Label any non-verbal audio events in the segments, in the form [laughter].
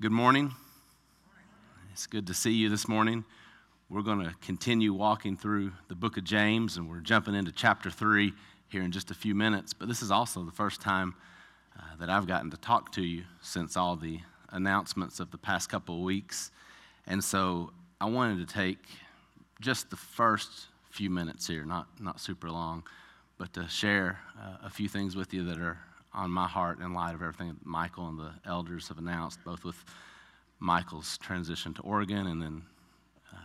Good morning. It's good to see you this morning. We're going to continue walking through the book of James, and we're jumping into chapter 3 here in just a few minutes. But this is also the first time uh, that I've gotten to talk to you since all the announcements of the past couple of weeks. And so I wanted to take just the first few minutes here, not, not super long, but to share uh, a few things with you that are on my heart in light of everything that Michael and the elders have announced, both with Michael's transition to Oregon and then uh,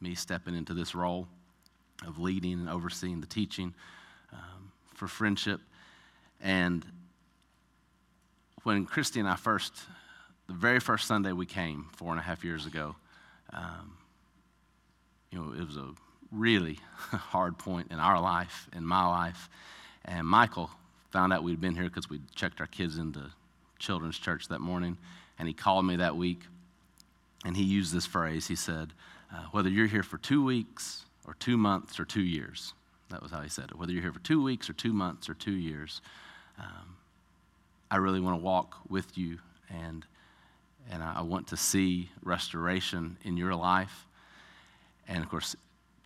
me stepping into this role of leading and overseeing the teaching um, for friendship. And when Christy and I first, the very first Sunday we came four and a half years ago, um, you know, it was a really [laughs] hard point in our life, in my life. And Michael found out we'd been here because we checked our kids into children's church that morning. And he called me that week and he used this phrase. He said, uh, Whether you're here for two weeks or two months or two years, that was how he said it. Whether you're here for two weeks or two months or two years, um, I really want to walk with you and, and I want to see restoration in your life. And of course,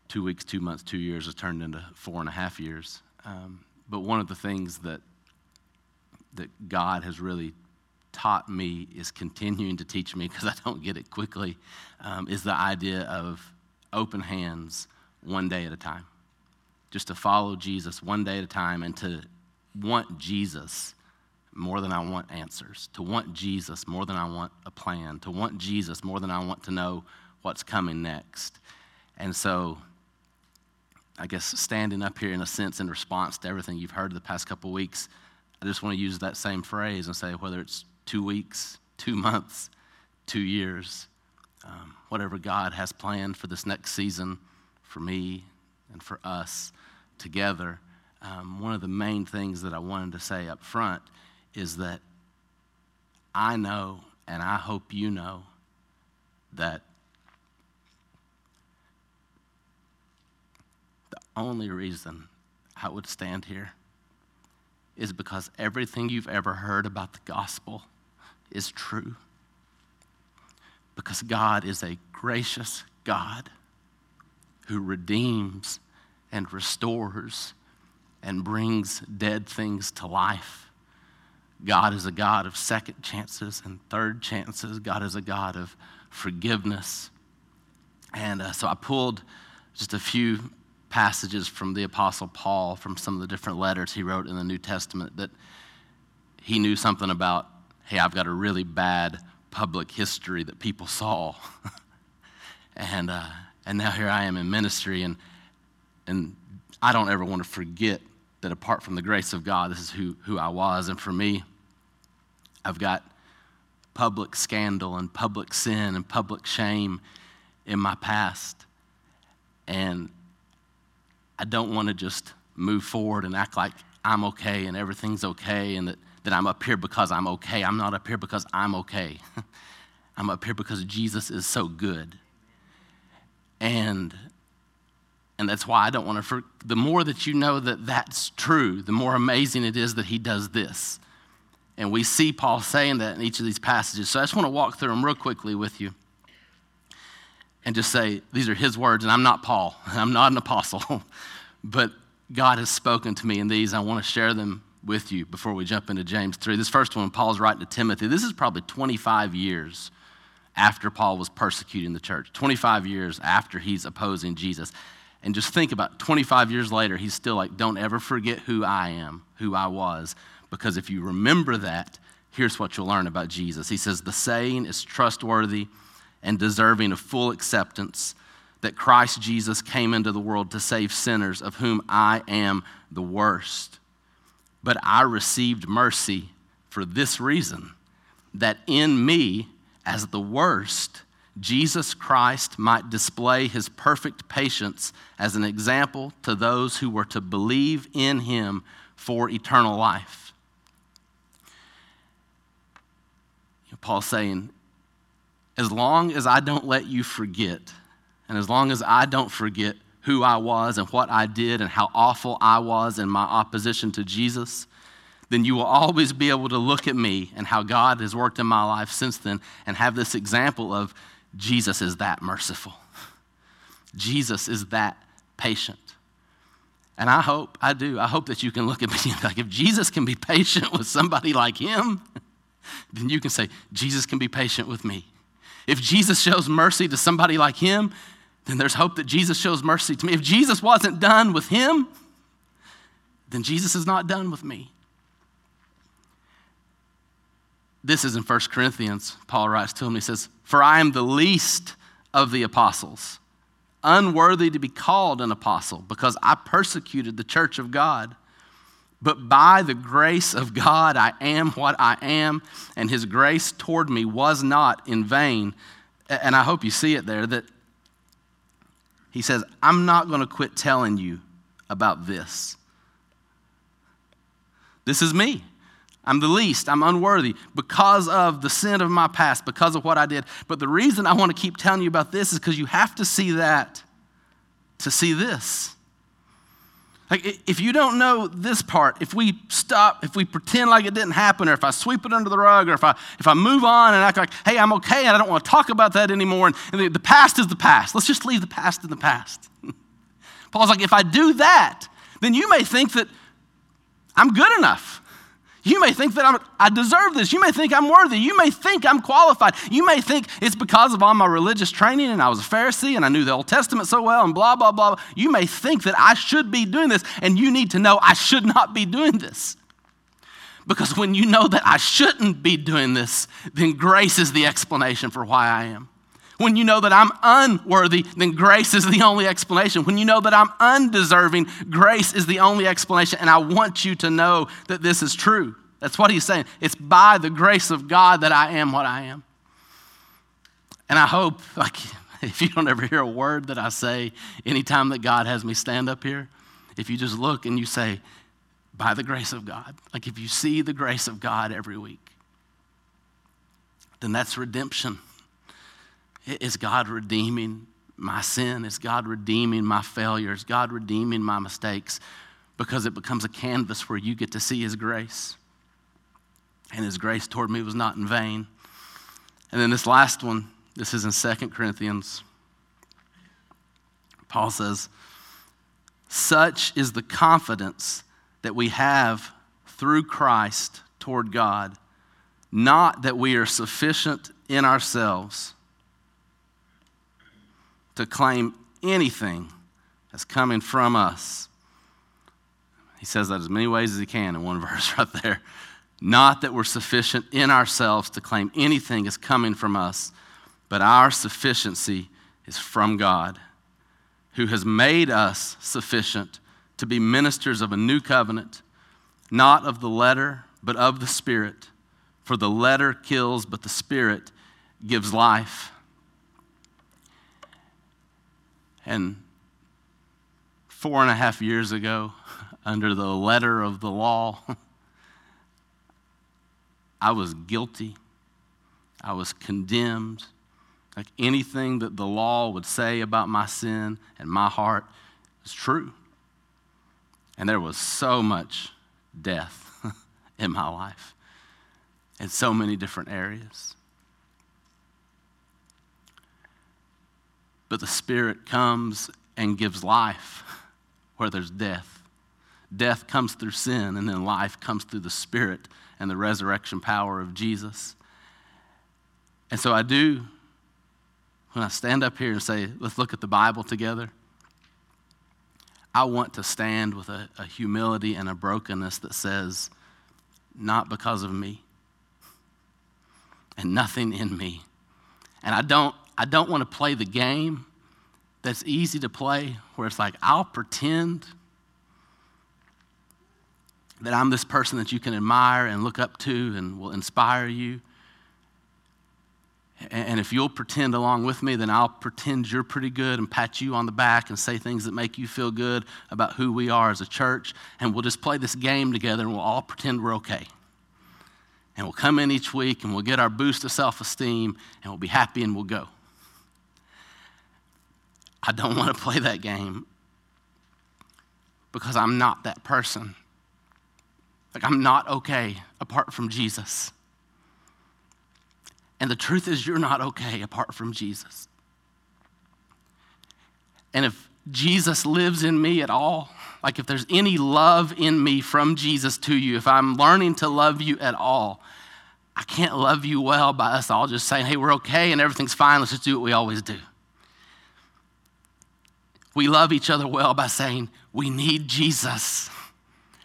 two weeks, two months, two years has turned into four and a half years. Um, but one of the things that, that God has really taught me is continuing to teach me because I don't get it quickly um, is the idea of open hands one day at a time. Just to follow Jesus one day at a time and to want Jesus more than I want answers, to want Jesus more than I want a plan, to want Jesus more than I want to know what's coming next. And so I guess, standing up here in a sense in response to everything you've heard the past couple weeks, I just want to use that same phrase and say whether it's two weeks, two months, two years, um, whatever God has planned for this next season for me and for us together, um, one of the main things that I wanted to say up front is that I know, and I hope you know, that only reason I would stand here is because everything you've ever heard about the gospel is true. Because God is a gracious God who redeems and restores and brings dead things to life. God is a God of second chances and third chances. God is a God of forgiveness. And uh, so I pulled just a few passages from the Apostle Paul, from some of the different letters he wrote in the New Testament, that he knew something about hey, I've got a really bad public history that people saw. [laughs] and, uh, and now here I am in ministry, and, and I don't ever want to forget that apart from the grace of God, this is who, who I was. And for me, I've got public scandal and public sin and public shame in my past. And I don't want to just move forward and act like I'm okay and everything's okay and that, that I'm up here because I'm okay. I'm not up here because I'm okay. [laughs] I'm up here because Jesus is so good. And and that's why I don't want to for, the more that you know that that's true, the more amazing it is that he does this. And we see Paul saying that in each of these passages. So I just want to walk through them real quickly with you and just say, These are his words, and I'm not Paul, [laughs] I'm not an apostle, [laughs] but God has spoken to me in these. I want to share them with you before we jump into James 3. This first one, Paul's writing to Timothy. This is probably 25 years after Paul was persecuting the church, 25 years after he's opposing Jesus. And just think about 25 years later, he's still like, Don't ever forget who I am, who I was, because if you remember that, here's what you'll learn about Jesus. He says, The saying is trustworthy and deserving of full acceptance that Christ Jesus came into the world to save sinners, of whom I am the worst. But I received mercy for this reason that in me, as the worst, Jesus Christ might display his perfect patience as an example to those who were to believe in him for eternal life. Paul's saying, as long as I don't let you forget, and as long as I don't forget who I was and what I did and how awful I was in my opposition to Jesus, then you will always be able to look at me and how God has worked in my life since then and have this example of Jesus is that merciful. Jesus is that patient. And I hope, I do, I hope that you can look at me like, if Jesus can be patient with somebody like him, then you can say, Jesus can be patient with me. If Jesus shows mercy to somebody like him, then there's hope that Jesus shows mercy to me. If Jesus wasn't done with him, then Jesus is not done with me. This is in 1 Corinthians. Paul writes to him, he says, For I am the least of the apostles, unworthy to be called an apostle, because I persecuted the church of God. But by the grace of God, I am what I am, and his grace toward me was not in vain. And I hope you see it there that he says, I'm not going to quit telling you about this. This is me. I'm the least. I'm unworthy because of the sin of my past, because of what I did. But the reason I want to keep telling you about this is because you have to see that to see this. Like, if you don't know this part, if we stop, if we pretend like it didn't happen, or if I sweep it under the rug, or if I, if I move on and act like, hey, I'm okay, and I don't want to talk about that anymore, and, and the, the past is the past. Let's just leave the past in the past. [laughs] Paul's like, if I do that, then you may think that I'm good enough. You may think that I'm, I deserve this. You may think I'm worthy. You may think I'm qualified. You may think it's because of all my religious training and I was a Pharisee and I knew the Old Testament so well and blah, blah, blah. You may think that I should be doing this and you need to know I should not be doing this. Because when you know that I shouldn't be doing this, then grace is the explanation for why I am. When you know that I'm unworthy, then grace is the only explanation. When you know that I'm undeserving, grace is the only explanation. And I want you to know that this is true. That's what he's saying. It's by the grace of God that I am what I am. And I hope, like, [laughs] if you don't ever hear a word that I say anytime that God has me stand up here, if you just look and you say, by the grace of God, like if you see the grace of God every week, then that's redemption. Is God redeeming my sin? Is God redeeming my failures? God redeeming my mistakes? Because it becomes a canvas where you get to see His grace. And His grace toward me was not in vain. And then this last one, this is in Second Corinthians. Paul says, Such is the confidence that we have through Christ toward God, not that we are sufficient in ourselves to claim anything that's coming from us. He says that as many ways as he can in one [laughs] verse right there. Not that we're sufficient in ourselves to claim anything is coming from us, but our sufficiency is from God, who has made us sufficient to be ministers of a new covenant, not of the letter, but of the Spirit. For the letter kills, but the Spirit gives life. And four and a half years ago, [laughs] under the letter of the law, [laughs] I was guilty. I was condemned. Like anything that the law would say about my sin and my heart is true. And there was so much death [laughs] in my life in so many different areas. But the Spirit comes and gives life where there's death. Death comes through sin, and then life comes through the Spirit and the resurrection power of Jesus. And so I do, when I stand up here and say, let's look at the Bible together, I want to stand with a, a humility and a brokenness that says, not because of me and nothing in me. And I don't I don't want to play the game that's easy to play where it's like, I'll pretend that I'm this person that you can admire and look up to and will inspire you. And if you'll pretend along with me, then I'll pretend you're pretty good and pat you on the back and say things that make you feel good about who we are as a church. And we'll just play this game together and we'll all pretend we're okay. And we'll come in each week and we'll get our boost of self esteem and we'll be happy and we'll go. I don't want to play that game because I'm not that person. Like, I'm not okay apart from Jesus. And the truth is, you're not okay apart from Jesus. And if Jesus lives in me at all, like if there's any love in me from Jesus to you, if I'm learning to love you at all, I can't love you well by us all just saying, hey, we're okay and everything's fine, let's just do what we always do. We love each other well by saying, we need Jesus.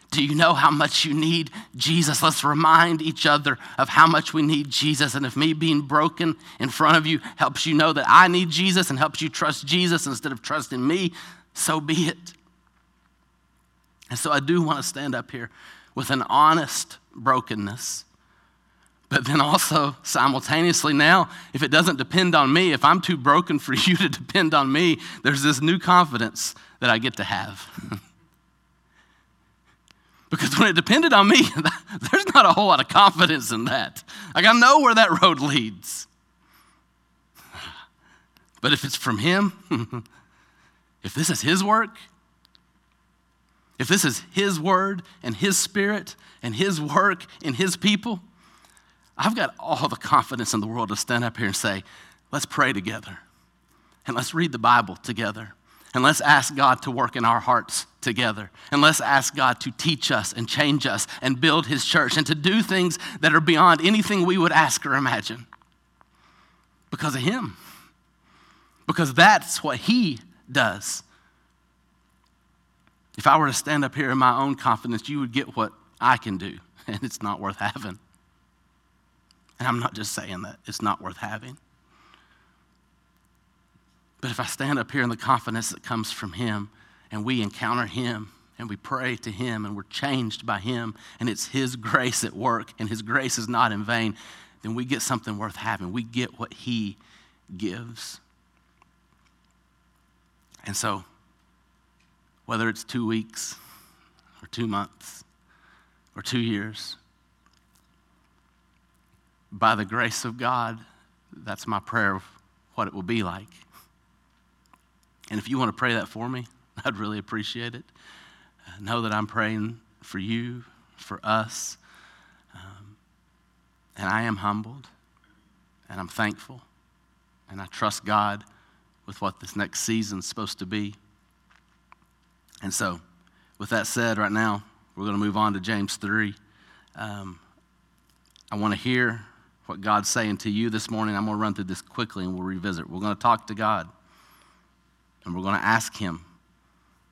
Do you know how much you need Jesus? Let's remind each other of how much we need Jesus. And if me being broken in front of you helps you know that I need Jesus and helps you trust Jesus instead of trusting me, so be it. And so I do want to stand up here with an honest brokenness. But then also, simultaneously, now, if it doesn't depend on me, if I'm too broken for [laughs] you to depend on me, there's this new confidence that I get to have. [laughs] Because when it depended on me, [laughs] there's not a whole lot of confidence in that. Like, I know where that road leads. [sighs] But if it's from Him, if this is His work, if this is His word and His spirit and His work in His people, I've got all the confidence in the world to stand up here and say, let's pray together and let's read the Bible together and let's ask God to work in our hearts together. And let's ask God to teach us and change us and build His church and to do things that are beyond anything we would ask or imagine because of Him. Because that's what He does. If I were to stand up here in my own confidence, you would get what I can do, [laughs] and it's not worth having. And I'm not just saying that, it's not worth having. But if I stand up here in the confidence that comes from Him and we encounter Him and we pray to Him and we're changed by Him and it's His grace at work and His grace is not in vain, then we get something worth having. We get what He gives. And so, whether it's two weeks or two months or two years, by the grace of God, that's my prayer of what it will be like. And if you want to pray that for me, [laughs] I'd really appreciate it. Uh, know that I'm praying for you, for us. Um, and I am humbled, and I'm thankful, and I trust God with what this next season's supposed to be. And so, with that said, right now, we're going to move on to James 3. Um, I want to hear what God's saying to you this morning. I'm going to run through this quickly and we'll revisit. We're going to talk to God. And we're going to ask Him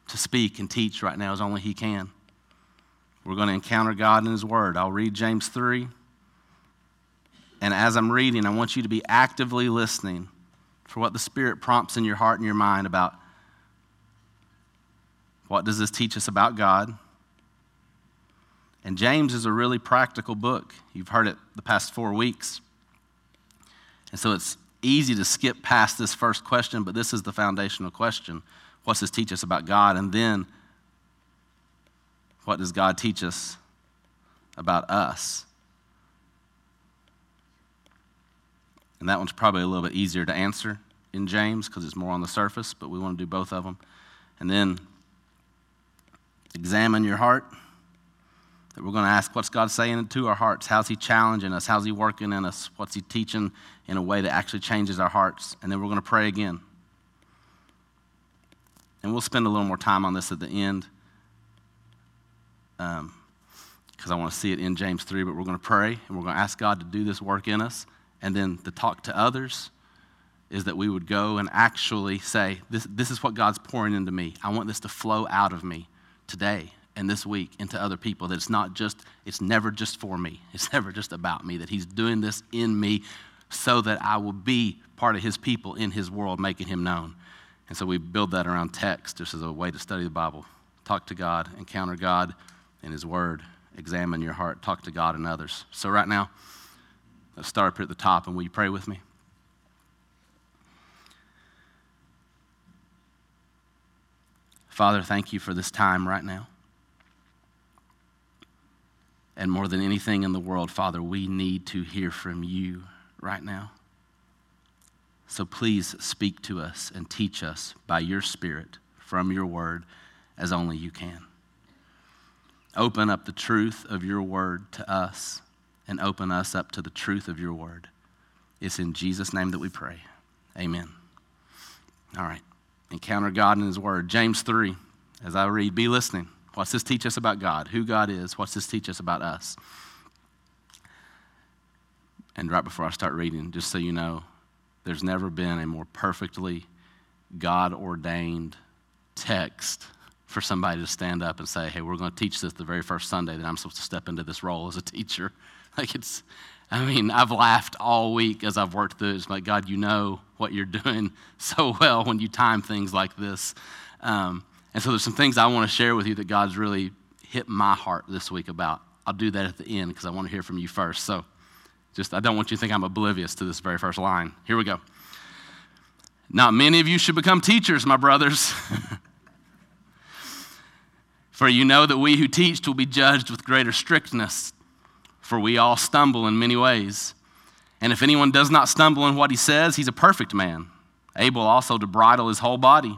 to speak and teach right now as only He can. We're going to encounter God in His Word. I'll read James 3. And as I'm reading, I want you to be actively listening for what the Spirit prompts in your heart and your mind about what does this teach us about God? And James is a really practical book. You've heard it the past four weeks. And so it's easy to skip past this first question, but this is the foundational question. What's this teach us about God? And then, what does God teach us about us? And that one's probably a little bit easier to answer in James because it's more on the surface, but we want to do both of them. And then, examine your heart that we're going to ask what's God saying to our hearts? How's He challenging us? How's He working in us? What's He teaching in a way that actually changes our hearts? And then we're going to pray again. And we'll spend a little more time on this at the end because um, I want to see it in James 3. But we're going to pray and we're going to ask God to do this work in us. And then to talk to others is that we would go and actually say, this, this is what God's pouring into me. I want this to flow out of me today and this week into other people that it's not just it's never just for me. [laughs] It's never just about me that he's doing this in me so that i will be part of his people in his world making him known. And so we build that around text. Just as a way to study the bible. Talk to god encounter god in his word examine your heart talk to god and others. So right now let's start up here at the top and will you pray with me? Father, thank you for this time right now. And more than anything in the world, Father, we need to hear from you right now. So please speak to us and teach us by your Spirit from your word as only you can. Open up the truth of your word to us and open us up to the truth of your word. It's in Jesus' name that we pray. Amen. All right. Encounter God in His Word. James 3, as I read, be listening. What's this teach us about God? Who God is? What's this teach us about us? And right before I start reading, just so you know, there's never been a more perfectly God ordained text for somebody to stand up and say, hey, we're going to teach this the very first Sunday that I'm supposed to step into this role as a teacher. [laughs] Like it's, I mean, I've laughed all week as I've worked through it. It's like, God, you know what you're doing [laughs] so well when you time things like this. Um, and so there's some things I want to share with you that God's really hit my heart this week about. I'll do that at the end because I want to hear from you first. So just, I don't want you to think I'm oblivious to this very first line. Here we go. Not many of you should become teachers, my brothers. [laughs] For you know that we who teach will be judged with greater strictness, for we all stumble in many ways. And if anyone does not stumble in what he says, he's a perfect man, able also to bridle his whole body.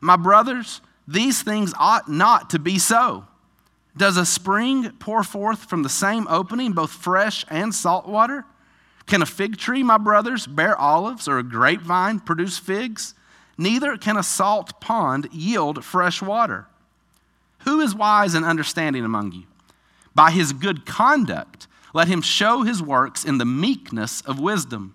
My brothers, these things ought not to be so. Does a spring pour forth from the same opening both fresh and salt water? Can a fig tree, my brothers, bear olives, or a grapevine produce figs? Neither can a salt pond yield fresh water. Who is wise and understanding among you? By his good conduct, let him show his works in the meekness of wisdom.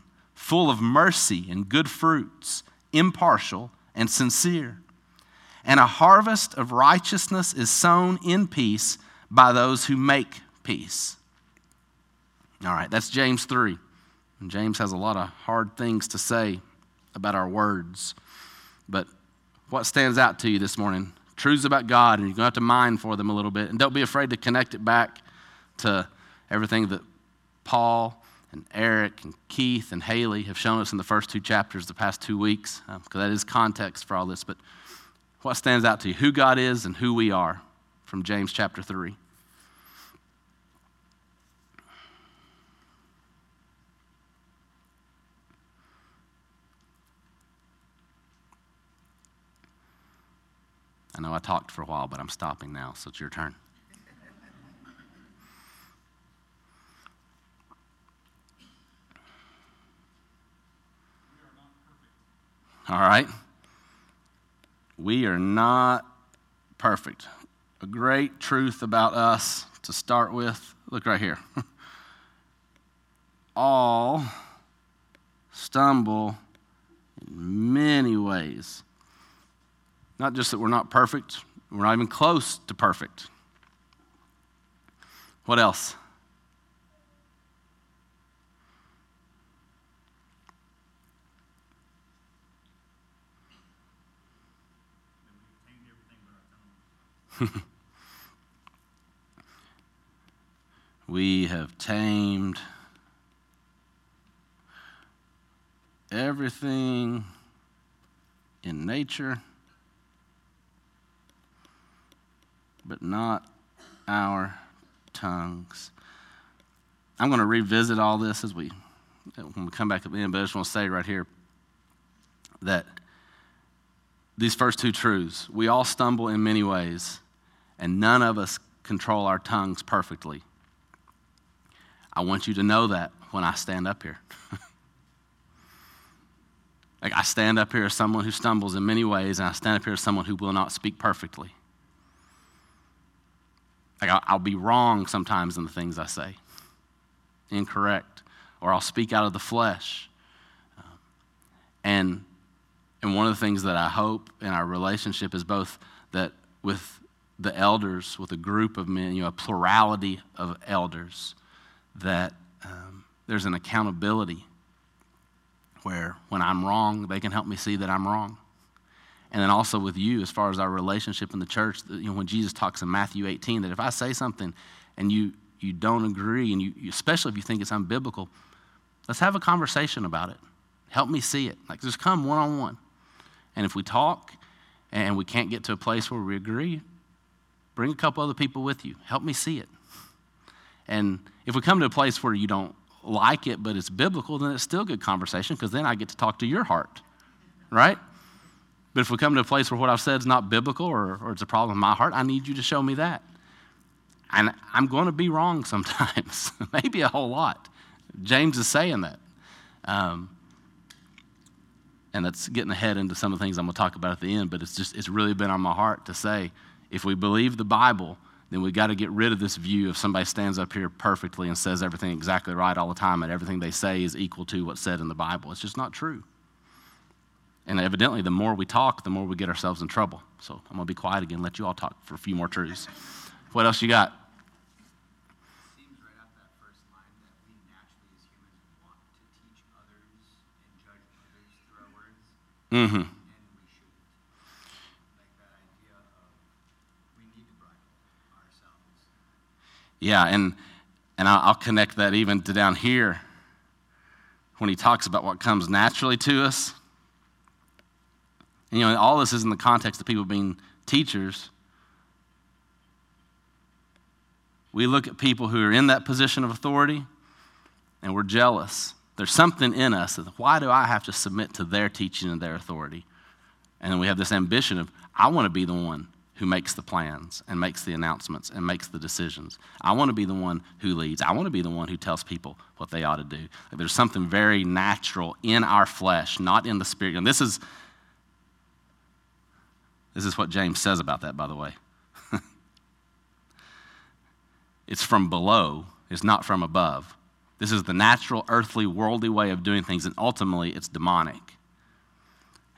full of mercy and good fruits, impartial and sincere. And a harvest of righteousness is sown in peace by those who make peace. All right, that's James 3. And James has a lot of hard things to say about our words. But what stands out to you this morning? Truths about God, and you're going to have to mine for them a little bit. And don't be afraid to connect it back to everything that Paul and Eric and Keith and Haley have shown us in the first two chapters the past two weeks, because um, that is context for all this. But what stands out to you? Who God is and who we are from James chapter 3. I know I talked for a while, but I'm stopping now, so it's your turn. All right? We are not perfect. A great truth about us to start with look right here. [laughs] All stumble in many ways. Not just that we're not perfect, we're not even close to perfect. What else? [laughs] we have tamed everything in nature, but not our tongues. I'm going to revisit all this as we when we come back at the end, but I just want to say right here that these first two truths we all stumble in many ways, and none of us control our tongues perfectly. I want you to know that when I stand up here. [laughs] like, I stand up here as someone who stumbles in many ways, and I stand up here as someone who will not speak perfectly. Like, I'll, I'll be wrong sometimes in the things I say, incorrect, or I'll speak out of the flesh. Uh, and, and one of the things that I hope in our relationship is both that with the elders, with a group of men, you know, a plurality of elders, that um, there's an accountability where when I'm wrong, they can help me see that I'm wrong. And then also with you, as far as our relationship in the church, you know, when Jesus talks in Matthew 18, that if I say something and you, you don't agree, and you, especially if you think it's unbiblical, let's have a conversation about it. Help me see it. Like, just come one on one. And if we talk and we can't get to a place where we agree, bring a couple other people with you. Help me see it. And if we come to a place where you don't like it, but it's biblical, then it's still good conversation because then I get to talk to your heart, right? But if we come to a place where what I've said is not biblical or, or it's a problem in my heart, I need you to show me that. And I'm going to be wrong [laughs] sometimes, maybe a whole lot. James is saying that. Um, and that's getting ahead into some of the things I'm going to talk about at the end, but it's just, it's really been on my heart to say, if we believe the Bible, then we got to get rid of this view of somebody stands up here perfectly and says everything exactly right all the time and everything they say is equal to what's said in the Bible. It's just not true. And evidently, the more we talk, the more we get ourselves in trouble. So I'm going to be quiet again, let you all talk for a few more truths. What else you got? Mm-hmm. Yeah, and, and I'll connect that even to down here when he talks about what comes naturally to us. And, you know, all this is in the context of people being teachers. We look at people who are in that position of authority and we're jealous. There's something in us that why do I have to submit to their teaching and their authority? And then we have this ambition of, I want to be the one who makes the plans and makes the announcements and makes the decisions. I want to be the one who leads. I want to be the one who tells people what they ought to do. There's something very natural in our flesh, not in the spirit. And this is this is what James says about that, by the way. [laughs] it's from below, it's not from above. This is the natural, earthly, worldly way of doing things, and ultimately it's demonic.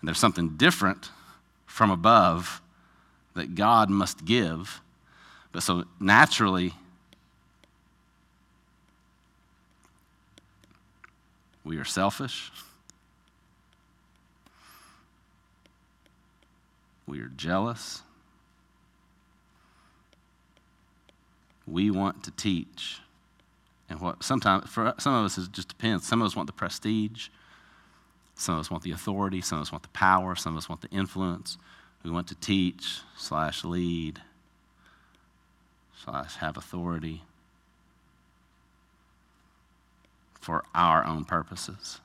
And there's something different from above that God must give. But so naturally, we are selfish. We are jealous. We want to teach. And what sometimes, for some of us, it just depends. Some of us want the prestige. Some of us want the authority. Some of us want the power. Some of us want the influence. We want to teach slash lead slash have authority for our own purposes.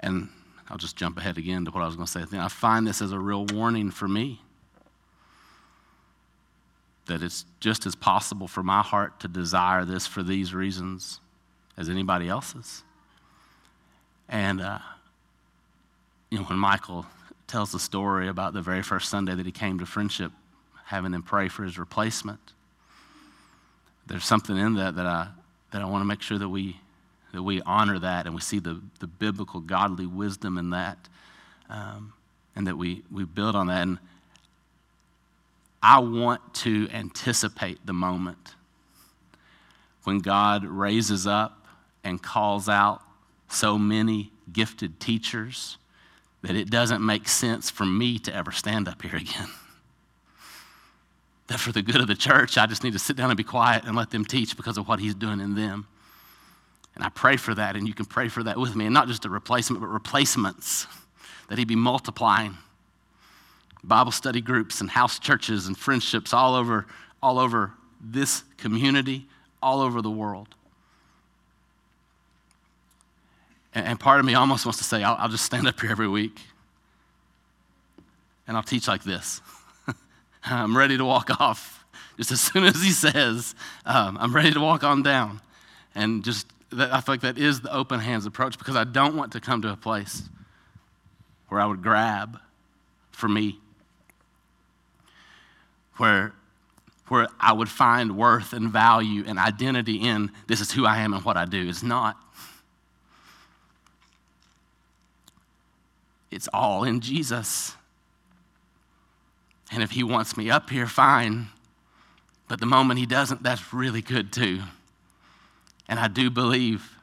And I'll just jump ahead again to what I was going to say. I find this as a real warning for me that it's just as possible for my heart to desire this for these reasons as anybody else's. And, uh, you know, when Michael tells the story about the very first Sunday that he came to friendship, having them pray for his replacement, there's something in that that I, that I want to make sure that we, that we honor that and we see the, the biblical, godly wisdom in that, um, and that we, we build on that. And I want to anticipate the moment when God raises up and calls out so many gifted teachers that it doesn't make sense for me to ever stand up here [laughs] again. that for the good of the church, I just need to sit down and be quiet and let them teach because of what He's doing in them. And I pray for that, and you can pray for that with me. And not just a replacement, but replacements, that He be multiplying. Bible study groups and house churches and friendships all over, all over this community all over the world. And part of me almost wants to say, I'll, I'll just stand up here every week and I'll teach like this. [laughs] I'm ready to walk off just as soon as he says, um, I'm ready to walk on down. And just, that, I feel like that is the open hands approach because I don't want to come to a place where I would grab for me, where, where I would find worth and value and identity in this is who I am and what I do. It's not. It's all in Jesus. And if he wants me up here, fine. But the moment he doesn't, that's really good too. And I do believe,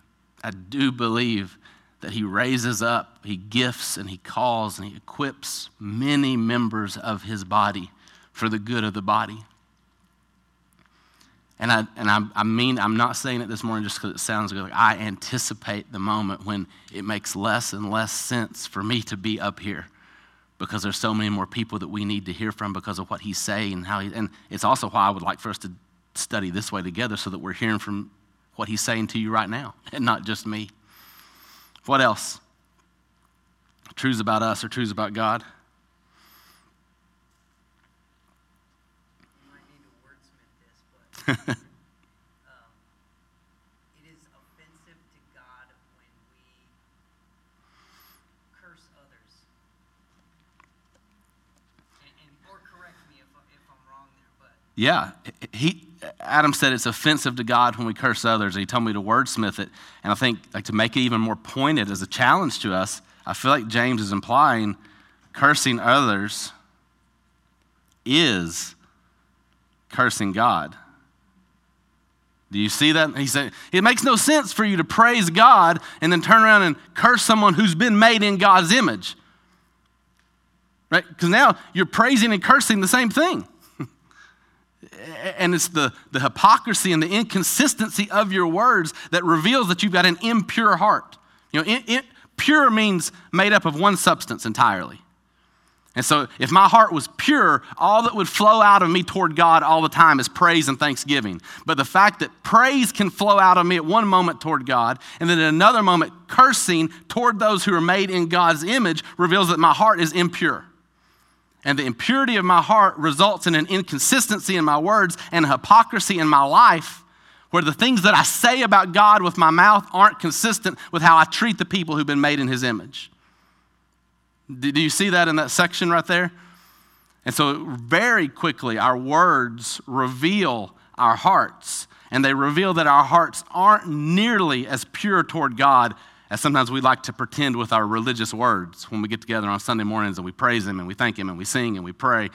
I do believe that he raises up, he gifts, and he calls, and he equips many members of his body for the good of the body. And I, and I, I mean, I'm not saying it this morning just because it sounds good. Like I anticipate the moment when it makes less and less sense for me to be up here because there's so many more people that we need to hear from because of what he's saying and how he, and it's also why I would like for us to study this way together so that we're hearing from what he's saying to you right now [laughs] and not just me. What else? Truths about us or truths about God? um, it is offensive to God when we curse others. And, and or correct me if, if I'm wrong there, but [laughs] Yeah, he Adam said it's offensive to God when we curse others. He told me to wordsmith it, and I think like to make it even more pointed as a challenge to us. I feel like James is implying cursing others is cursing God. Do you see that? He said, it makes no sense for you to praise God and then turn around and curse someone who's been made in God's image. Right? Because now you're praising and cursing the same thing. [laughs] and it's the, the hypocrisy and the inconsistency of your words that reveals that you've got an impure heart. You know, in, pure means made up of one substance entirely. And so, if my heart was pure, all that would flow out of me toward God all the time is praise and thanksgiving. But the fact that praise can flow out of me at one moment toward God, and then at another moment, cursing toward those who are made in God's image reveals that my heart is impure. And the impurity of my heart results in an inconsistency in my words and hypocrisy in my life, where the things that I say about God with my mouth aren't consistent with how I treat the people who've been made in His image. Do you see that in that section right there? And so, very quickly, our words reveal our hearts, and they reveal that our hearts aren't nearly as pure toward God as sometimes we like to pretend with our religious words when we get together on Sunday mornings and we praise Him and we thank Him and we sing and we pray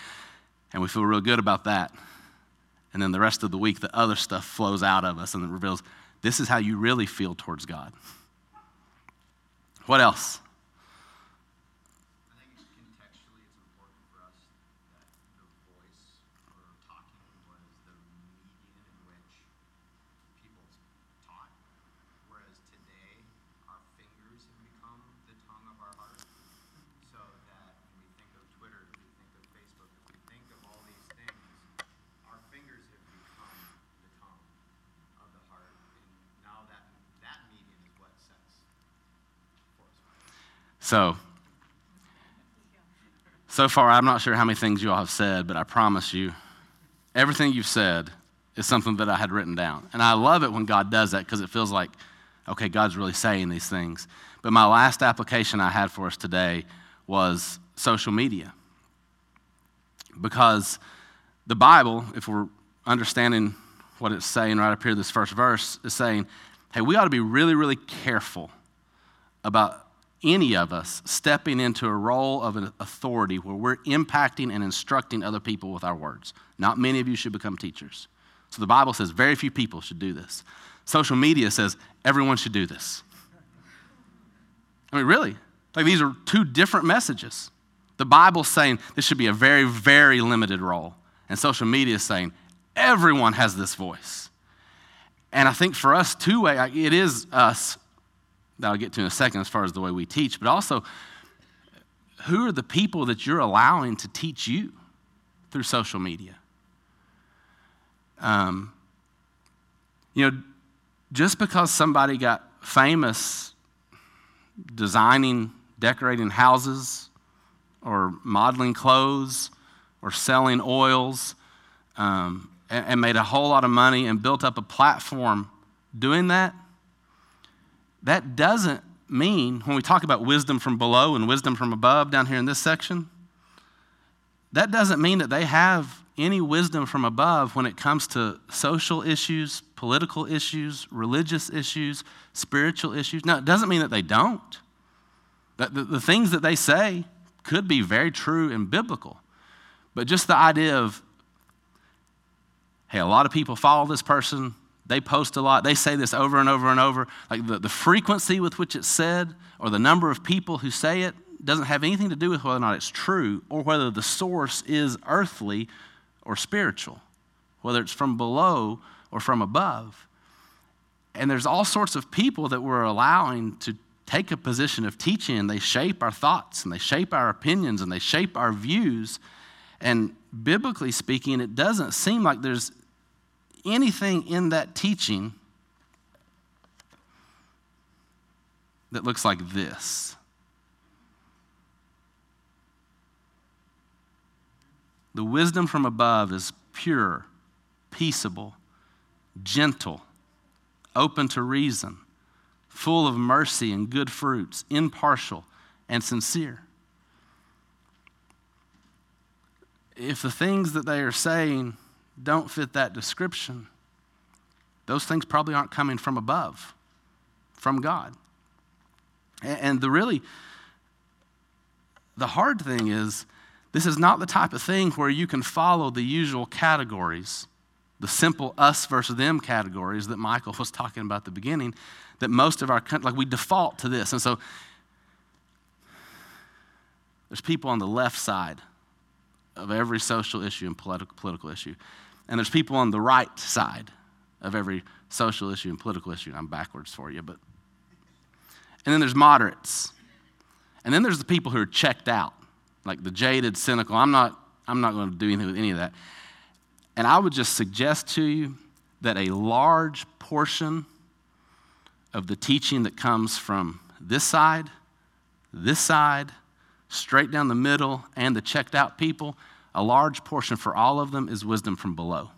and we feel real good about that. And then the rest of the week, the other stuff flows out of us and it reveals this is how you really feel towards God. What else? So, so far, I'm not sure how many things you all have said, but I promise you, everything you've said is something that I had written down. And I love it when God does that because it feels like, okay, God's really saying these things. But my last application I had for us today was social media. Because the Bible, if we're understanding what it's saying right up here, this first verse, is saying, hey, we ought to be really, really careful about any of us stepping into a role of an authority where we're impacting and instructing other people with our words. Not many of you should become teachers. So the Bible says very few people should do this. Social media says everyone should do this. I mean, really? Like these are two different messages. The Bible's saying this should be a very, very limited role. And social media is saying everyone has this voice. And I think for us, two way, it is us that I'll get to in a second as far as the way we teach, but also who are the people that you're allowing to teach you through social media? Um, you know, just because somebody got famous designing, decorating houses, or modeling clothes, or selling oils, um, and, and made a whole lot of money and built up a platform doing that, that doesn't mean, when we talk about wisdom from below and wisdom from above down here in this section, that doesn't mean that they have any wisdom from above when it comes to social issues, political issues, religious issues, spiritual issues. No, it doesn't mean that they don't. That the, the things that they say could be very true and biblical. But just the idea of, hey, a lot of people follow this person, they post a lot, they say this over and over and over. Like the, the frequency with which it's said or the number of people who say it doesn't have anything to do with whether or not it's true or whether the source is earthly or spiritual, whether it's from below or from above. And there's all sorts of people that we're allowing to take a position of teaching and they shape our thoughts and they shape our opinions and they shape our views. And biblically speaking, it doesn't seem like there's anything in that teaching that looks like this. The wisdom from above is pure, peaceable, gentle, open to reason, full of mercy and good fruits, impartial and sincere. If the things that they are saying don't fit that description, those things probably aren't coming from above, from God. And the really, the hard thing is, this is not the type of thing where you can follow the usual categories, the simple us versus them categories that Michael was talking about at the beginning, that most of our country, like we default to this. And so there's people on the left side of every social issue and political, political issue. And there's people on the right side of every social issue and political issue. I'm backwards for you, but and then there's moderates. And then there's the people who are checked out like the jaded, cynical. I'm not, I'm not going to do anything with any of that. And I would just suggest to you that a large portion of the teaching that comes from this side, this side, straight down the middle, and the checked out people, a large portion for all of them is wisdom from below.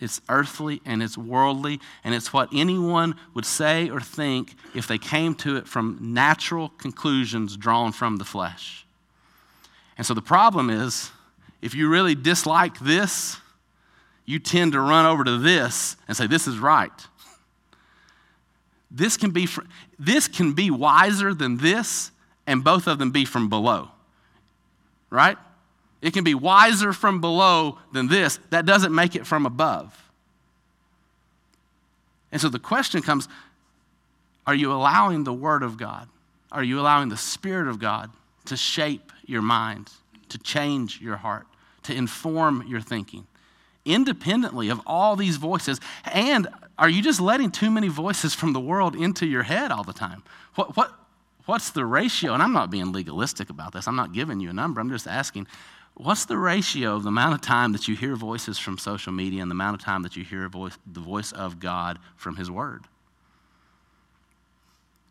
It's earthly and it's worldly, and it's what anyone would say or think if they came to it from natural conclusions drawn from the flesh. And so the problem is, if you really dislike this, you tend to run over to this and say, This is right. This can be, this can be wiser than this, and both of them be from below. Right? It can be wiser from below than this. That doesn't make it from above. And so the question comes are you allowing the Word of God? Are you allowing the Spirit of God to shape your mind, to change your heart, to inform your thinking? Independently of all these voices, and are you just letting too many voices from the world into your head all the time? What, what, what's the ratio? And I'm not being legalistic about this, I'm not giving you a number, I'm just asking What's the ratio of the amount of time that you hear voices from social media and the amount of time that you hear voice, the voice of God from His Word?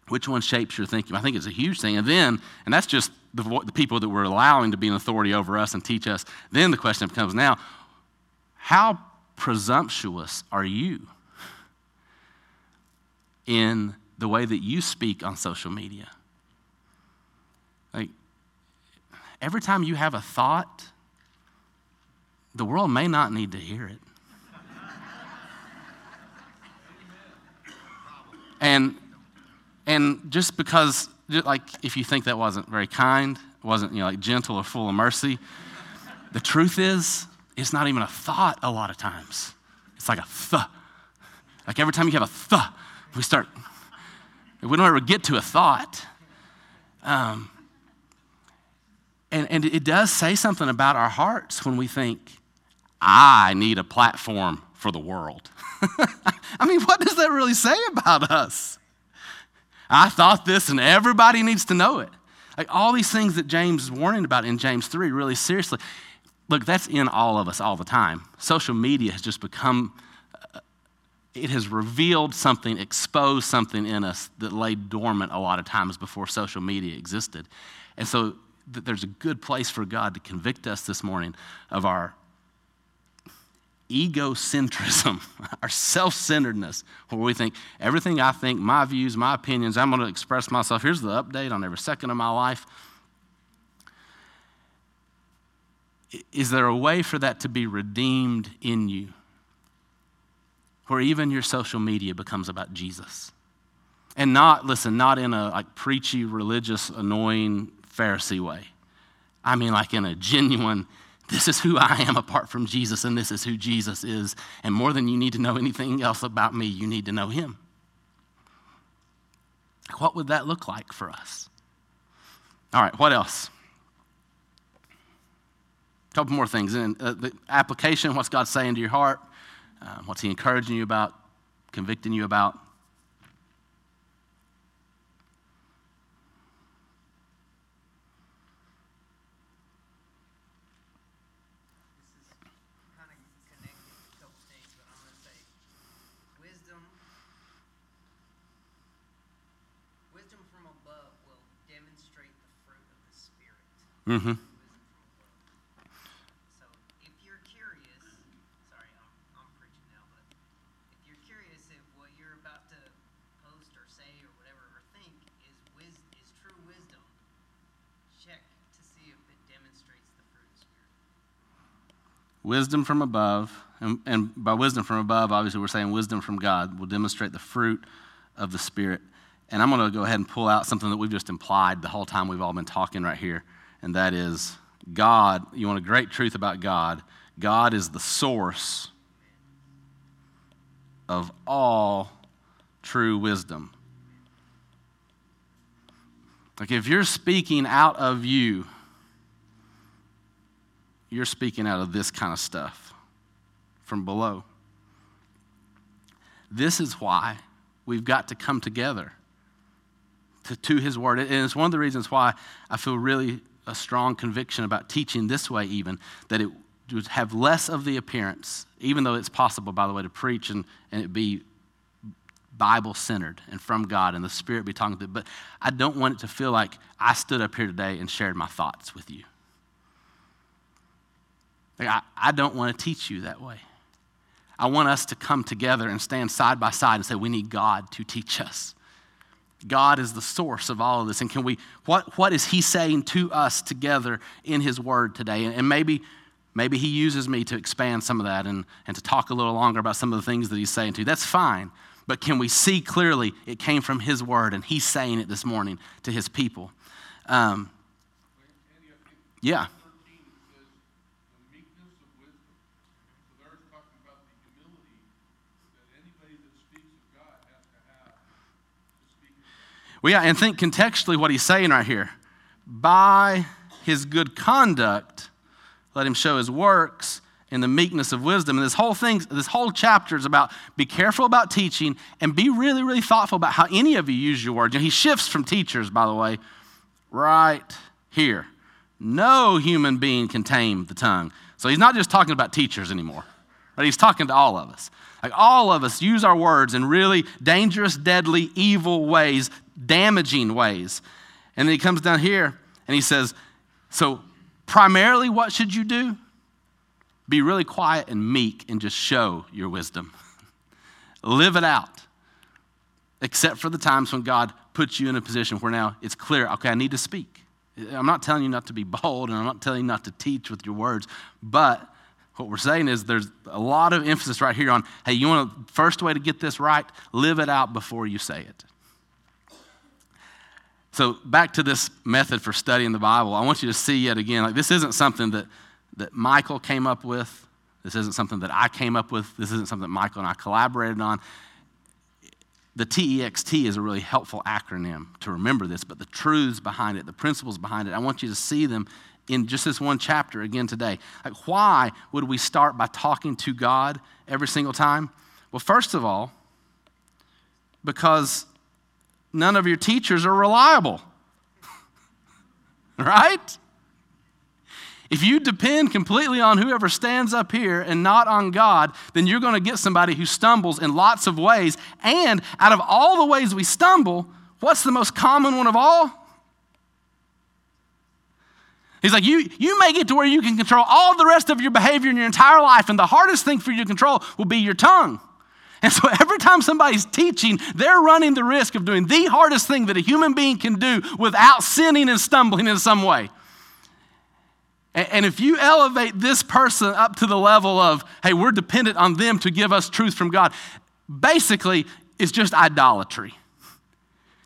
Which one shapes your thinking? I think it's a huge thing. And then, and that's just the, the people that we're allowing to be an authority over us and teach us. Then the question becomes now, how presumptuous are you in the way that you speak on social media? Like, every time you have a thought, the world may not need to hear it. [laughs] and and just because like if you think that wasn't very kind wasn't you know like gentle or full of mercy the truth is it's not even a thought a lot of times. It's like a th. Like every time you have a th we start we don't ever get to a thought. Um, and, and it does say something about our hearts when we think, I need a platform for the world. [laughs] I mean, what does that really say about us? I thought this and everybody needs to know it. Like all these things that James is warning about in James 3, really seriously. look, that's in all of us all the time. Social media has just become, uh, it has revealed something, exposed something in us that lay dormant a lot of times before social media existed. And so th- there's a good place for God to convict us this morning of our egocentrism, [laughs] our self centeredness, where we think everything I think, my views, my opinions, I'm going to express myself. Here's the update on every second of my life. Is there a way for that to be redeemed in you? Where even your social media becomes about Jesus. And not, listen, not in a like preachy, religious, annoying Pharisee way. I mean, like in a genuine, this is who I am apart from Jesus, and this is who Jesus is. And more than you need to know anything else about me, you need to know him. What would that look like for us? All right, what else? A couple more things. And uh, the application, what's God saying to your heart? Uh, what's He encouraging you about, convicting you about? This is kind of connected a couple things, but I'm going to say wisdom. Wisdom from above will demonstrate the fruit of the Spirit. Mm-hmm. Wisdom from above. So if you're curious, sorry, I'm, I'm preaching now, but if you're curious if what you're about to post or say or whatever or think is wis- is true wisdom, check to see if it demonstrates the fruit of the Spirit. Wisdom from above, and, and by wisdom from above, obviously we're saying wisdom from God will demonstrate the fruit of the Spirit. And I'm going to go ahead and pull out something that we've just implied the whole time we've all been talking right here, and that is God. You want a great truth about God? God is the source of all true wisdom. Like if you're speaking out of you, you're speaking out of this kind of stuff from below. This is why we've got to come together to, to His Word. And it's one of the reasons why I feel really a strong conviction about teaching this way, even, that it would have less of the appearance, even though it's possible, by the way, to preach and, and it be Bible centered and from God and the Spirit be talking to But I don't want it to feel like I stood up here today and shared my thoughts with you. Like, I, I don't want to teach you that way. I want us to come together and stand side by side and say, we need God to teach us. God is the source of all of this. And can we, what, what is He saying to us together in His Word today? And, and maybe, maybe He uses me to expand some of that and, and to talk a little longer about some of the things that He's saying to you. That's fine. But can we see clearly it came from His Word and He's saying it this morning to His people? Um, yeah. 13 says the meekness of wisdom. So there's talking about the humility that anybody that speaks of God has to have to speak of God. Yeah, and think contextually what he's saying right here. By his good conduct, let him show his works in the meekness of wisdom. And this whole thing, this whole chapter is about be careful about teaching and be really, really thoughtful about how any of you use your words. And he shifts from teachers, by the way, right here. No human being can tame the tongue. So he's not just talking about teachers anymore, right? He's talking to all of us. Like all of us use our words in really dangerous, deadly, evil ways, damaging ways. And then he comes down here and he says, So, primarily, what should you do? Be really quiet and meek and just show your wisdom. [laughs] Live it out. Except for the times when God puts you in a position where now it's clear, okay, I need to speak. I'm not telling you not to be bold and I'm not telling you not to teach with your words, but what we're saying is there's a lot of emphasis right here on hey, you want the first way to get this right? Live it out before you say it. So, back to this method for studying the Bible, I want you to see yet again like, this isn't something that, that Michael came up with. This isn't something that I came up with. This isn't something that Michael and I collaborated on. The TEXT is a really helpful acronym to remember this, but the truths behind it, the principles behind it, I want you to see them in just this one chapter again today. Like, why would we start by talking to God every single time? Well, first of all, because none of your teachers are reliable. [laughs] right? If you depend completely on whoever stands up here and not on God, then you're going to get somebody who stumbles in lots of ways. And out of all the ways we stumble, what's the most common one of all? He's like, you, you may get to where you can control all the rest of your behavior in your entire life, and the hardest thing for you to control will be your tongue. And so [laughs] every time somebody's teaching, they're running the risk of doing the hardest thing that a human being can do without sinning and stumbling in some way. And if you elevate this person up to the level of, hey, we're dependent on them to give us truth from God, basically, it's just idolatry.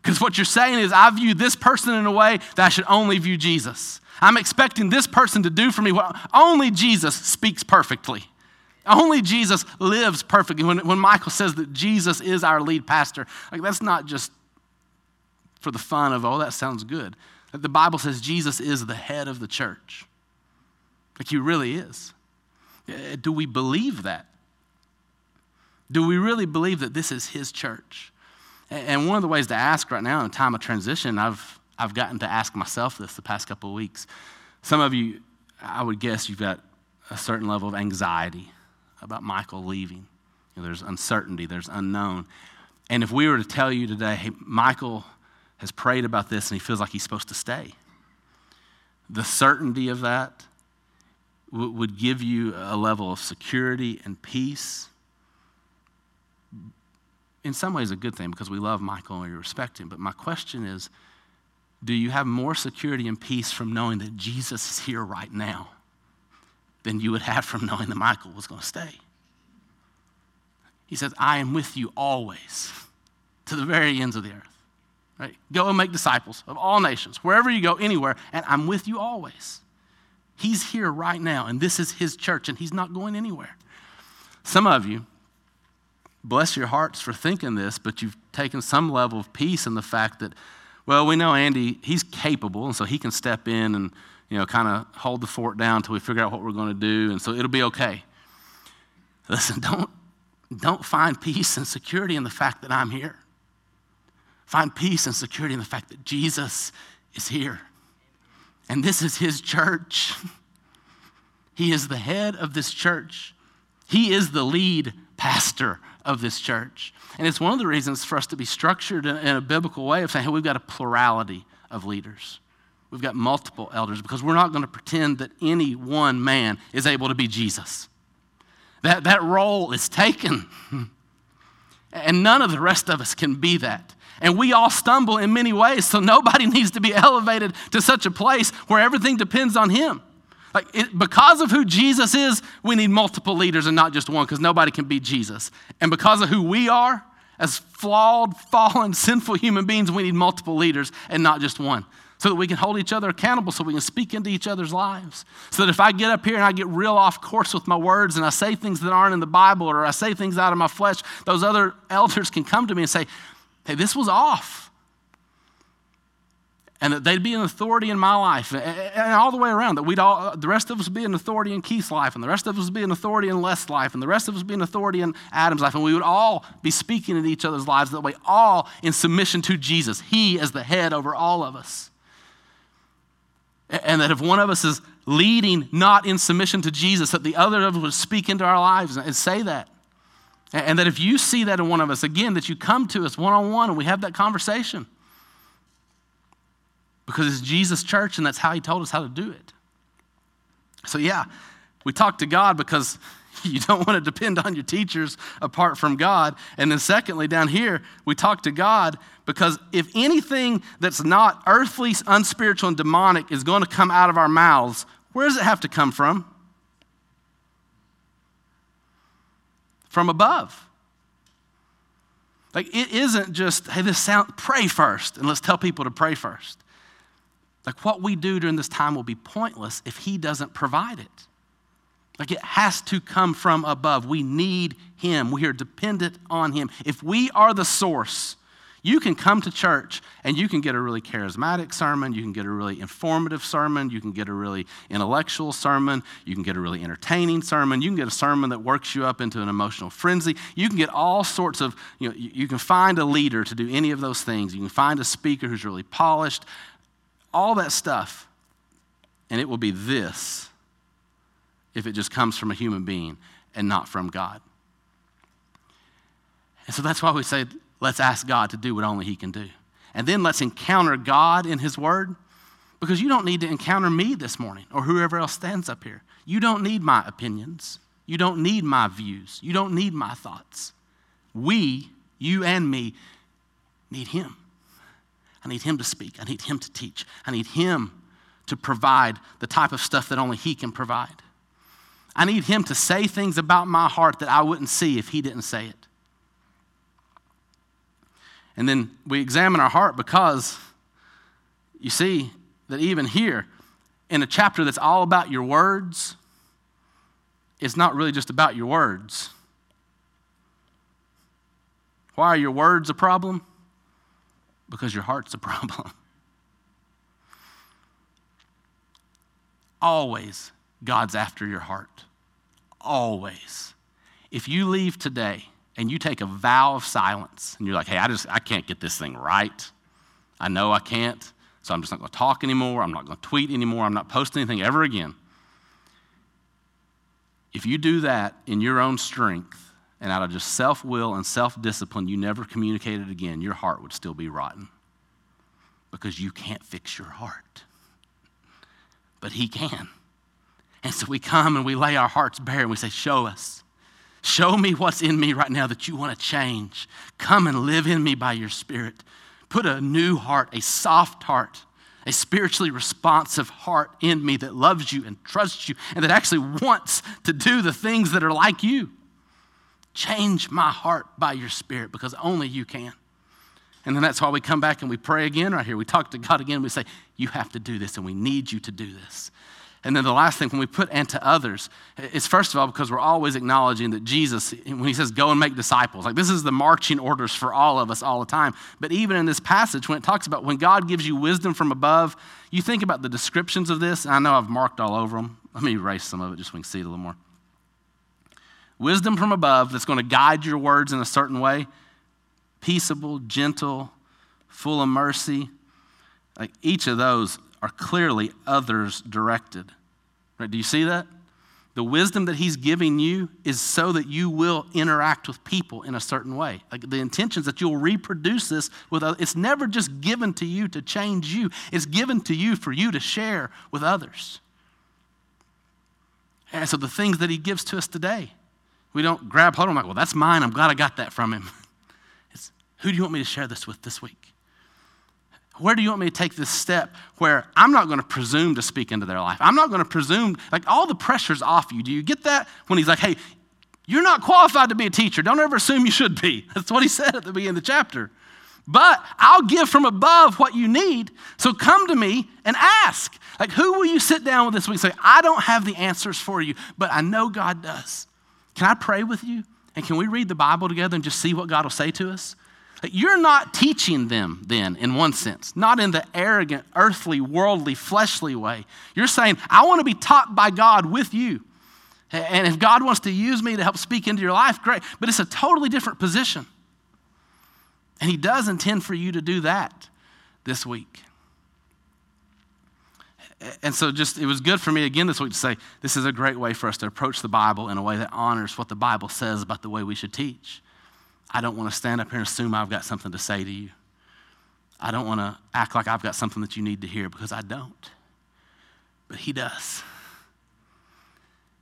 Because what you're saying is, I view this person in a way that I should only view Jesus. I'm expecting this person to do for me what only Jesus speaks perfectly. Only Jesus lives perfectly. When, when Michael says that Jesus is our lead pastor, like that's not just for the fun of, oh, that sounds good. The Bible says Jesus is the head of the church. Like he really is. Eh, do we believe that? Do we really believe that this is his church? And one of the ways to ask right now in a time of transition, I've, I've gotten to ask myself this the past couple of weeks. Some of you, I would guess you've got a certain level of anxiety about Michael leaving. You know, there's uncertainty, there's unknown. And if we were to tell you today, hey, Michael has prayed about this and he feels like he's supposed to stay, the certainty of that w- would give you a level of security and peace. In some ways, a good thing because we love Michael and we respect him. But my question is do you have more security and peace from knowing that Jesus is here right now? than you would have from knowing that Michael was going to stay. He says, I am with you always to the very ends of the earth. Right? Go and make disciples of all nations, wherever you go, anywhere, and I'm with you always. He's here right now, and this is his church, and he's not going anywhere. Some of you, bless your hearts for thinking this, but you've taken some level of peace in the fact that, well, we know Andy, he's capable, and so he can step in and you know, kind of hold the fort down until we figure out what we're going to do, and so it'll be okay. Listen, [laughs] don't, don't find peace and security in the fact that I'm here. Find peace and security in the fact that Jesus is here. And this is his church. [laughs] He is the head of this church. He is the lead pastor of this church. And it's one of the reasons for us to be structured in a biblical way of saying, hey, we've got a plurality of leaders. We've got multiple elders because we're not going to pretend that any one man is able to be Jesus. That, that role is taken. [laughs] And none of the rest of us can be that. And we all stumble in many ways, so nobody [laughs] needs to be elevated to such a place where everything depends on him. Like it, because of who Jesus is, we need multiple leaders and not just one, because nobody can be Jesus. And because of who we are, as flawed, [laughs] fallen, sinful human beings, we need multiple leaders and not just one so that we can hold each other accountable, so we can speak into each other's lives. So that if I get up here and I get real off course with my words and I say things that aren't in the Bible or I say things out of my flesh, those other [laughs] elders can come to me and say, hey, this was off. And that they'd be an authority in my life and all the way around, that we'd all, the rest of us be an authority in Keith's life, and the rest of us be an authority in Les' life, and the rest of us be an authority in Adam's life, and we would all be speaking in each other's lives that way, all in submission to Jesus. He as the head over all of us. And that if one of us is leading not in submission to Jesus, that the other of us would speak into our lives and say that. And that if you see that in one of us, again, that you come to us one on one and we have that conversation. Because it's Jesus' church and that's how he told us how to do it. So, yeah, we talk to God because [laughs] you don't want to depend on your teachers apart from God. And then, secondly, down here, we talk to God because if anything that's not earthly, unspiritual, and demonic is going to come out of our mouths, where does it have to come from? From above. Like, it isn't just, hey, this sound, pray first, and let's tell people to pray first. Like, what we do during this time will be pointless if He doesn't provide it. Like it has to come from above. We need Him. We are dependent on Him. If we are the source, you can come to church and you can get a really charismatic sermon, you can get a really informative sermon, you can get a really intellectual sermon, you can get a really entertaining sermon, you can get a sermon that works you up into an emotional frenzy. You can get all sorts of, you know, you can find a leader to do any of those things. You can find a speaker who's really polished, all that stuff. And it will be this if it just comes from a human being and not from God. And so that's why we say, let's ask God to do what only He can do. And then let's encounter God in His Word because you don't need to encounter me this morning or whoever else stands up here. You don't need my opinions. You don't need my views. You don't need my thoughts. We, you and me, need Him. I need Him to speak. I need Him to teach. I need Him to provide the type of stuff that only He can provide. I need Him to say things about my heart that I wouldn't see if He didn't say it. And then we examine our heart because you see that even here, in a chapter that's all about your words, it's not really just about your words. Why are your words a problem? Because your heart's a [laughs] problem. Always, God's after your heart. Always. If you leave today and you take a vow of silence and you're like, hey, I just, I can't get this thing right. I know I can't, so I'm just not going to talk anymore. I'm not going to tweet anymore. I'm not posting anything ever again. If you do that in your own strength and out of just self will and self discipline, you never communicated again, your heart would still be rotten because you can't fix your heart. But He can. And so we come and we lay our hearts bare and we say, Show us. Show me what's in me right now that you want to change. Come and live in me by your Spirit. Put a new heart, a soft heart, a spiritually responsive heart in me that loves you and trusts you and that actually wants to do the things that are like you. Change my heart by your Spirit because only you can. And then that's why we come back and we pray again right here. We talk to God again. We say, You have to do this, and we need you to do this. And then the last thing, when we put and to others, is first of all because we're always acknowledging that Jesus, when he says go and make disciples, like this is the marching orders for all of us all the time. But even in this passage, when it talks about when God gives you wisdom from above, you think about the descriptions of this. I know I've marked all over them. Let me erase some of it just so we can see it a little more. Wisdom from above that's going to guide your words in a certain way, peaceable, gentle, full of mercy. Like each of those are clearly others directed. Right? Do you see that? The wisdom that he's giving you is so that you will interact with people in a certain way. Like the intentions that you'll reproduce this with others. It's never just given to you to change you, it's given to you for you to share with others. And so the things that he gives to us today, we don't grab hold of them like, well, that's mine. I'm glad I got that from him. [laughs] It's who do you want me to share this with this week? Where do you want me to take this step where I'm not going to presume to speak into their life? I'm not going to presume, like all the pressure's off you. Do you get that? When he's like, hey, you're not qualified to be a teacher. Don't ever assume you should be. [laughs] That's what he said at the beginning of the chapter. But I'll give from above what you need. So come to me and ask. Like, who will you sit down with this week? Say, I don't have the answers for you, but I know God does. Can I pray with you? And can we read the Bible together and just see what God will say to us? You're not teaching them then, in one sense, not in the arrogant, earthly, worldly, fleshly way. You're saying, I want to be taught by God with you. And if God wants to use me to help speak into your life, great. But it's a totally different position. And He does intend for you to do that this week. And so, just it was good for me again this week to say this is a great way for us to approach the Bible in a way that honors what the Bible says about the way we should teach. I don't want to stand up here and assume I've got something to say to you. I don't want to act like I've got something that you need to hear because I don't. But He does.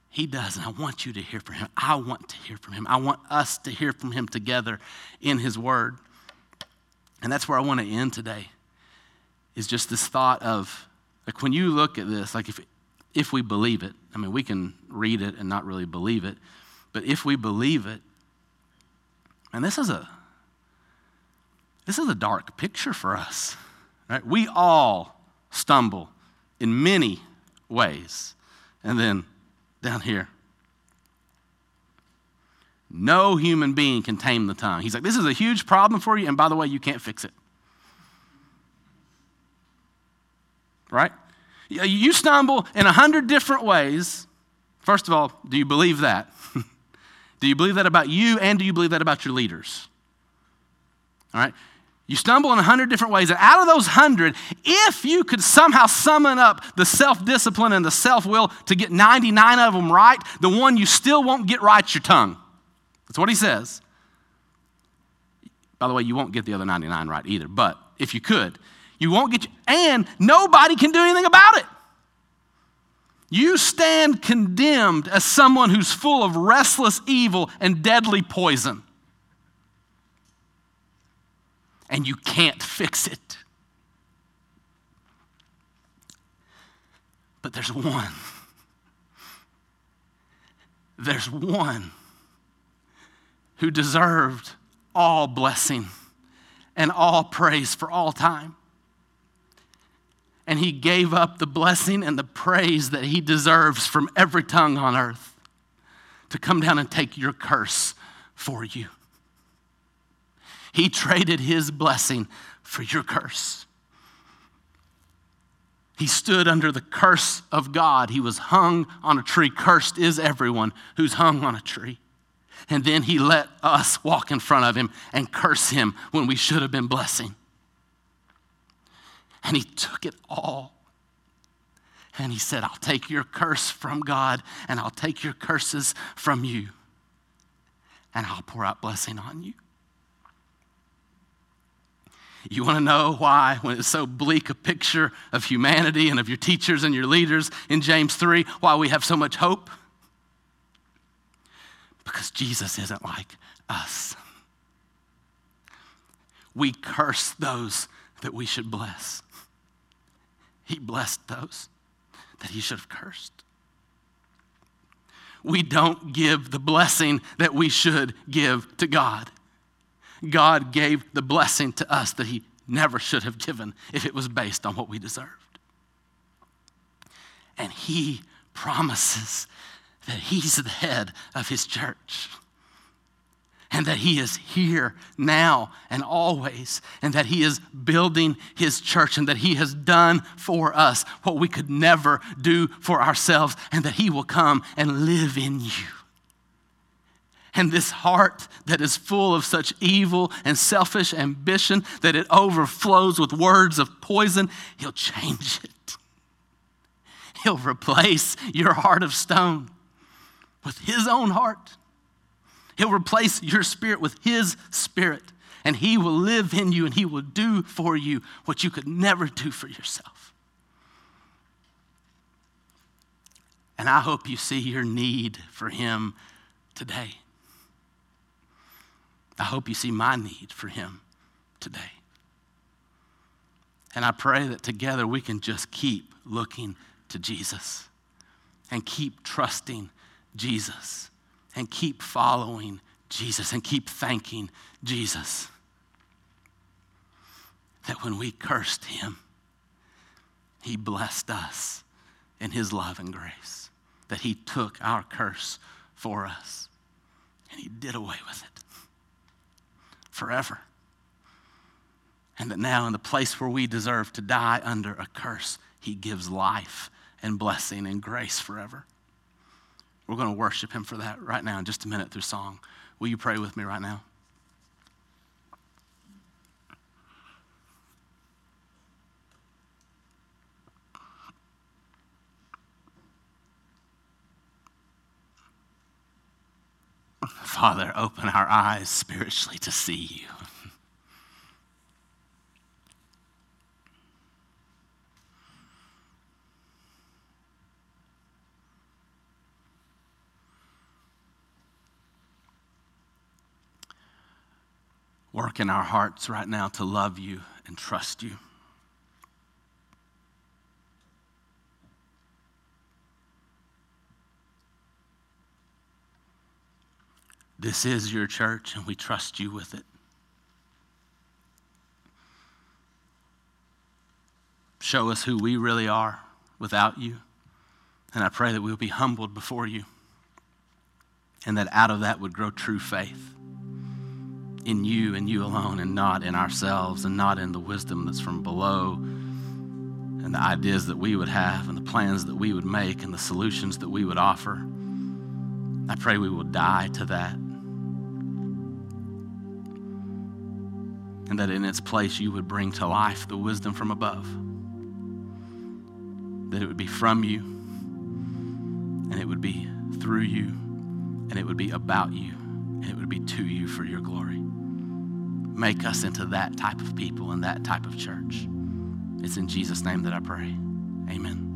He does, and I want you to hear from Him. I want to hear from Him. I want us to hear from Him together in His Word. And that's where I want to end today, is just this thought of, like, when you look at this, like, if, if we believe it, I mean, we can read it and not really believe it, but if we believe it, and this is a this is a dark picture for us. Right? We all stumble in many ways. And then down here, no human being can tame the tongue. He's like, this is a huge problem for you, and by the way, you can't fix it. Right? Uh, you stumble in a hundred different ways. First of all, do you believe that? [laughs] Do you believe that about you and do you believe that about your leaders? All right? You stumble in a hundred different ways. And out of those hundred, if you could somehow summon up the self discipline and the self will to get 99 of them right, the one you still won't get right is your tongue. That's what he says. By the way, you won't get the other 99 right either, but if you could, you won't get, and nobody can do anything about it. You stand condemned as someone who's full of restless evil and deadly poison. And you can't fix it. But there's one. There's one who deserved all blessing and all praise for all time. And he gave up the blessing and the praise that he deserves from every tongue on earth to come down and take your curse for you. He traded his blessing for your curse. He stood under the curse of God. He was hung on a tree. Cursed is everyone who's hung on a tree. And then he let us walk in front of him and curse him when we should have been blessing. And he took it all. And he said, I'll take your curse from God and I'll take your curses from you. And I'll pour out blessing on you. You want to know why, when it's so bleak a picture of humanity and of your teachers and your leaders in James 3, why we have so much hope? Because Jesus isn't like us. We curse those that we should bless. He blessed those that he should have cursed. We don't give the blessing that we should give to God. God gave the blessing to us that he never should have given if it was based on what we deserved. And he promises that he's the head of his church and that he is here now and always, and that he is building his church, and that he has done for us what we could never do for ourselves, and that he will come and live in you. And this heart that is full of such evil and selfish ambition that it overflows with words of poison, he'll change it. He'll replace your heart of stone with his own heart. He'll replace your spirit with his spirit, and he will live in you and he will do for you what you could never do for yourself. And I hope you see your need for him today. I hope you see my need for him today. And I pray that together we can just keep looking to Jesus and keep trusting Jesus and keep following Jesus and keep thanking Jesus. That when we cursed him, he blessed us in his love and grace. That he took our curse for us and he did away with it forever. And that now, in the place where we deserve to die under a curse, he gives life and blessing and grace forever. We're going to worship him for that right now in just a minute through song. Will you pray with me right now? Father, open our eyes spiritually to see you. Work in our hearts right now to love you and trust you. This is your church, and we trust you with it. Show us who we really are without you. And I pray that we'll be humbled before you, and that out of that would grow true faith in you and you alone, and not in ourselves, and not in the wisdom that's from below, and the ideas that we would have, and the plans that we would make, and the solutions that we would offer. I pray we will die to that. And that in its place you would bring to life the wisdom from above. That it would be from you, and it would be through you, and it would be about you, and it would be to you for your glory make us into that type of people and that type of church. It's in Jesus' name that I pray. Amen.